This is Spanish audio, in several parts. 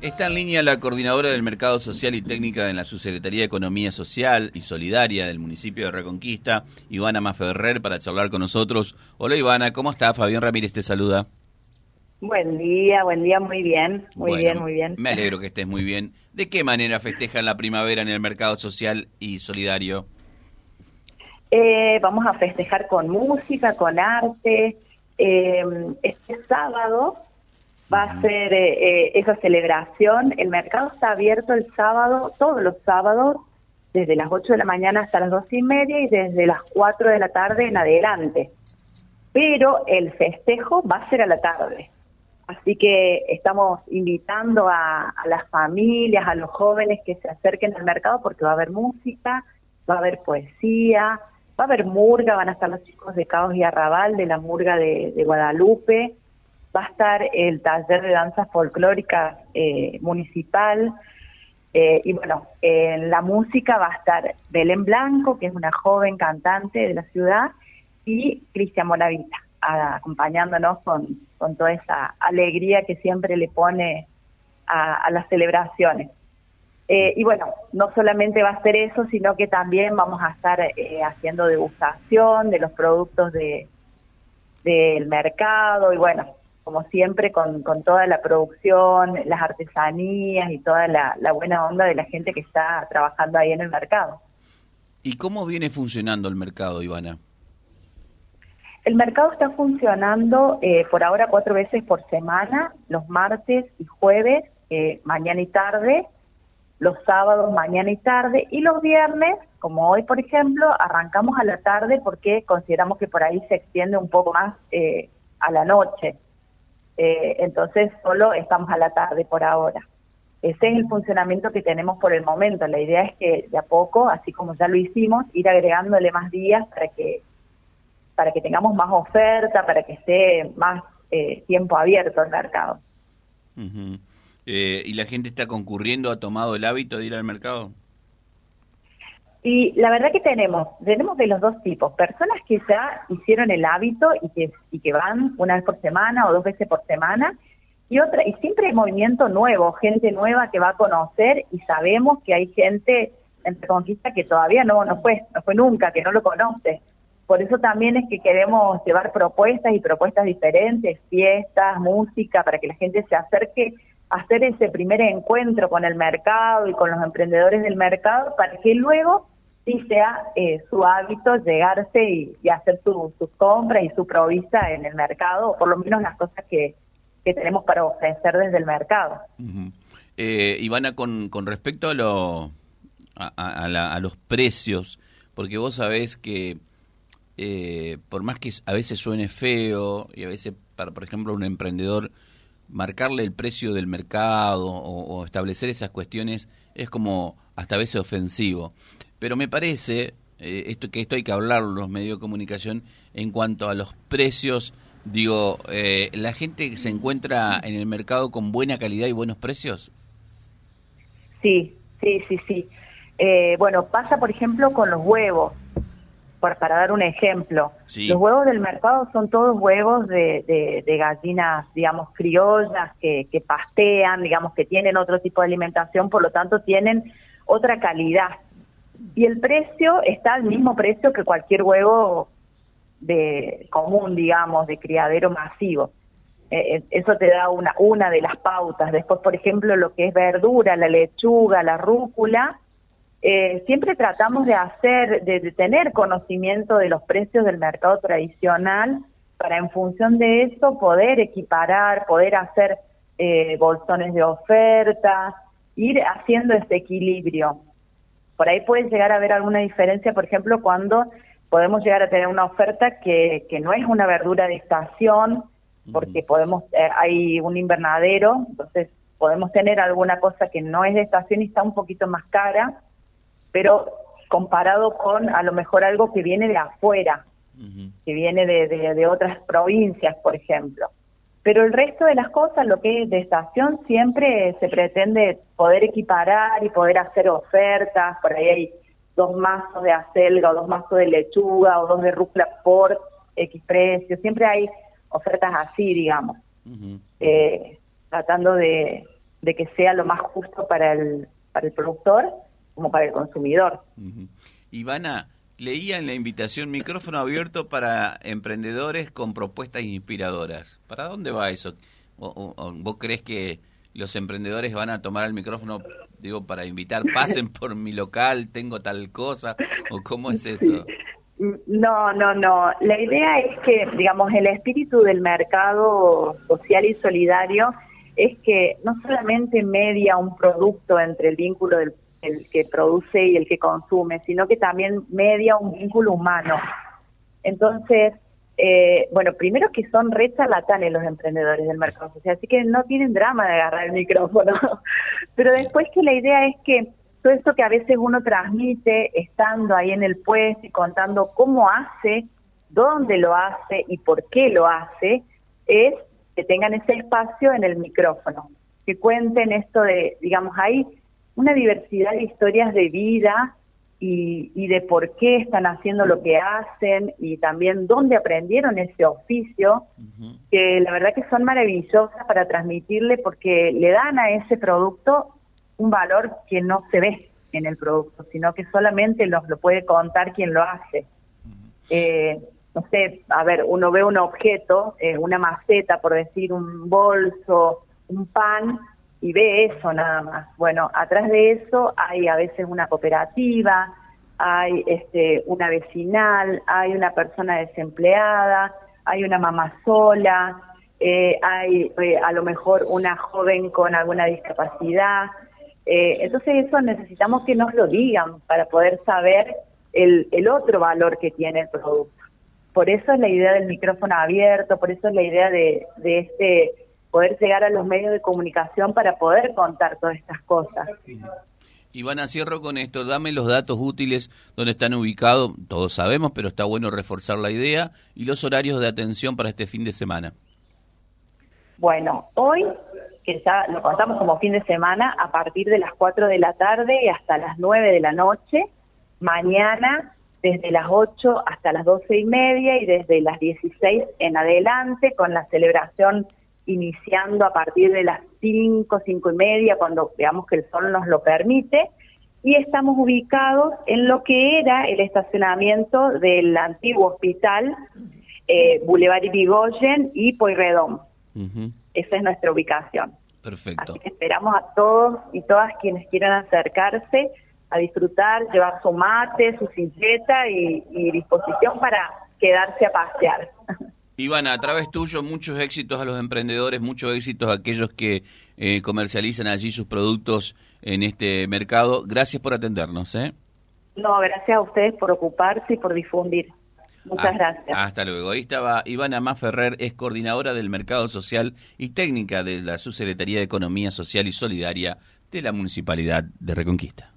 Está en línea la coordinadora del Mercado Social y Técnica en la Subsecretaría de Economía Social y Solidaria del municipio de Reconquista, Ivana Maferrer, para charlar con nosotros. Hola Ivana, ¿cómo está? Fabián Ramírez te saluda. Buen día, buen día, muy bien, muy bien, muy bien. Me alegro que estés muy bien. ¿De qué manera festejan la primavera en el Mercado Social y Solidario? Eh, vamos a festejar con música, con arte. Eh, este sábado va a ser eh, eh, esa celebración. El mercado está abierto el sábado, todos los sábados, desde las 8 de la mañana hasta las 2 y media y desde las 4 de la tarde en adelante. Pero el festejo va a ser a la tarde. Así que estamos invitando a, a las familias, a los jóvenes que se acerquen al mercado porque va a haber música, va a haber poesía, va a haber murga, van a estar los chicos de Caos y Arrabal de la murga de, de Guadalupe, va a estar el taller de danza folclórica eh, municipal. Eh, y bueno, en la música va a estar Belén Blanco, que es una joven cantante de la ciudad, y Cristian Monavita, acompañándonos con, con toda esa alegría que siempre le pone a, las celebraciones. Eh, y bueno, no solamente va a ser eso, sino que también vamos a estar haciendo degustación de los productos de del mercado y bueno, como siempre, con, con toda la producción, las artesanías y toda la, buena onda de la gente que está trabajando ahí en el mercado. ¿Y cómo viene funcionando el mercado, Ivana? El mercado está funcionando eh, por ahora cuatro veces por semana, los martes y jueves, eh, mañana y tarde, los sábados, mañana y tarde, y los viernes, como hoy, por ejemplo, arrancamos a la tarde porque consideramos que por ahí se extiende un poco más eh, a la noche. Eh, entonces solo estamos a la tarde por ahora. Ese es el funcionamiento que tenemos por el momento. La idea es que de a poco, así como ya lo hicimos, ir agregándole más días para que para que tengamos más oferta, para que esté más eh, tiempo abierto el mercado. Eh, ¿Y la gente está concurriendo, ha tomado el hábito de ir al mercado? Y la verdad que tenemos, tenemos de los dos tipos, personas que ya hicieron el hábito y que, y que van una vez por semana o dos veces por semana, y otra, y siempre hay movimiento nuevo, gente nueva que va a conocer y sabemos que hay gente en Reconquista que todavía no, no fue, no fue nunca, que no lo conoce. Por eso también es que queremos llevar propuestas y propuestas diferentes, fiestas, música, para que la gente se acerque a hacer ese primer encuentro con el mercado y con los emprendedores del mercado, para que luego sí sea eh, su hábito llegarse y, hacer sus compras y su provista en el mercado, o por lo menos las cosas que, tenemos para ofrecer desde el mercado. eh, Ivana, con, con respecto a, lo, a, los precios, porque vos sabés que eh, por más que a veces suene feo y a veces, para, por ejemplo, un emprendedor, marcarle el precio del mercado o, establecer esas cuestiones es como hasta a veces ofensivo. Pero me parece, eh, esto que esto hay que hablarlo los medios de comunicación, en cuanto a los precios, digo, eh, ¿la gente se encuentra en el mercado con buena calidad y buenos precios? Sí, sí, sí, sí. Eh, bueno, pasa por ejemplo con los huevos, para, dar un ejemplo. Los huevos del mercado son todos huevos de, de, gallinas, digamos, criollas, que, que pastean, digamos, que tienen otro tipo de alimentación, por lo tanto tienen otra calidad y el precio está al mismo precio que cualquier huevo de común, digamos, de criadero masivo. Eh, eh, eso te da una, una de las pautas. Después, por ejemplo, lo que es verdura, la lechuga, la rúcula, eh, siempre tratamos de hacer, de, tener conocimiento de los precios del mercado tradicional para en función de eso poder equiparar, poder hacer bolsones de oferta, ir haciendo este equilibrio. Por ahí puede llegar a haber alguna diferencia, por ejemplo, cuando podemos llegar a tener una oferta que, que no es una verdura de estación, porque podemos eh, hay un invernadero, entonces podemos tener alguna cosa que no es de estación y está un poquito más cara, pero comparado con a lo mejor algo que viene de afuera, que viene de, de, otras provincias, por ejemplo. Pero el resto de las cosas, lo que es de estación, siempre se pretende poder equiparar y poder hacer ofertas. Por ahí hay dos mazos de acelga o dos mazos de lechuga o dos de rúcula por X precio. Siempre hay ofertas así, digamos. Eh, tratando de, de que sea lo más justo para el, para el productor como para el consumidor. Ivana, leía en la invitación micrófono abierto para emprendedores con propuestas inspiradoras. ¿Para dónde va eso? vos crees que los emprendedores van a tomar el micrófono, digo, para invitar, pasen por mi local, tengo tal cosa, o cómo es eso? No, no, no. La idea es que, digamos, el espíritu del mercado social y solidario es que no solamente media un producto entre el vínculo del el que produce y el que consume, sino que también media un vínculo humano. Entonces, eh, bueno, primero que son re charlatanes los emprendedores del mercado social, así que no tienen drama de agarrar el micrófono. Pero después que la idea es que todo esto que a veces uno transmite estando ahí en el puesto y contando cómo hace, dónde lo hace y por qué lo hace, es que tengan ese espacio en el micrófono, que cuenten esto de, digamos, hay una diversidad de historias de vida y, de por qué están haciendo lo que hacen y también dónde aprendieron ese oficio, que la verdad que son maravillosas para transmitirle porque le dan a ese producto un valor que no se ve en el producto, sino que solamente nos lo puede contar quien lo hace. eh, no sé, a ver, uno ve un objeto, eh, una maceta, por decir, un bolso, un pan, y ve eso nada más. Bueno, atrás de eso hay a veces una cooperativa, hay este, una vecinal, hay una persona desempleada, hay una mamá sola, eh, hay eh, a lo mejor una joven con alguna discapacidad. Eh, entonces eso necesitamos que nos lo digan para poder saber el, el otro valor que tiene el producto. Por eso es la idea del micrófono abierto, por eso es la idea de, de este poder llegar a los medios de comunicación para poder contar todas estas cosas. Ivana, cierro con esto. Dame los datos útiles donde están ubicados. Todos sabemos, pero está bueno reforzar la idea. Y los horarios de atención para este fin de semana. Bueno, hoy, que ya lo contamos como fin de semana, a partir de las 4 de la tarde y hasta las 9 de la noche. Mañana, desde las 8 hasta las 12 y media y desde las 16 en adelante, con la celebración iniciando a partir de las 5, 5 y media, cuando veamos que el sol nos lo permite, y estamos ubicados en lo que era el estacionamiento del antiguo hospital eh, Boulevard Irigoyen y Poirredón. Esa es nuestra ubicación. Perfecto. Así que esperamos a todos y todas quienes quieran acercarse a disfrutar, llevar su mate, su silleta y, y disposición para quedarse a pasear. Ivana, a través tuyo muchos éxitos a los emprendedores, muchos éxitos a aquellos que eh, comercializan allí sus productos en este mercado. Gracias por atendernos. ¿eh? No, gracias a ustedes por ocuparse y por difundir. Muchas gracias. Hasta luego. Ahí estaba Ivana Maferrer, es coordinadora del Mercado Social y técnica de la Subsecretaría de Economía Social y Solidaria de la Municipalidad de Reconquista.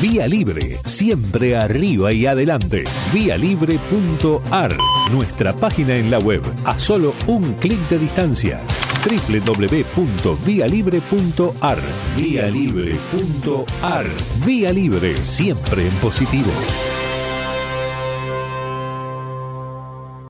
Vía Libre, siempre arriba y adelante. Vialibre.ar, nuestra página en la web, a solo un clic de distancia. www.vialibre.ar, vialibre.ar. Vía Libre, siempre en positivo.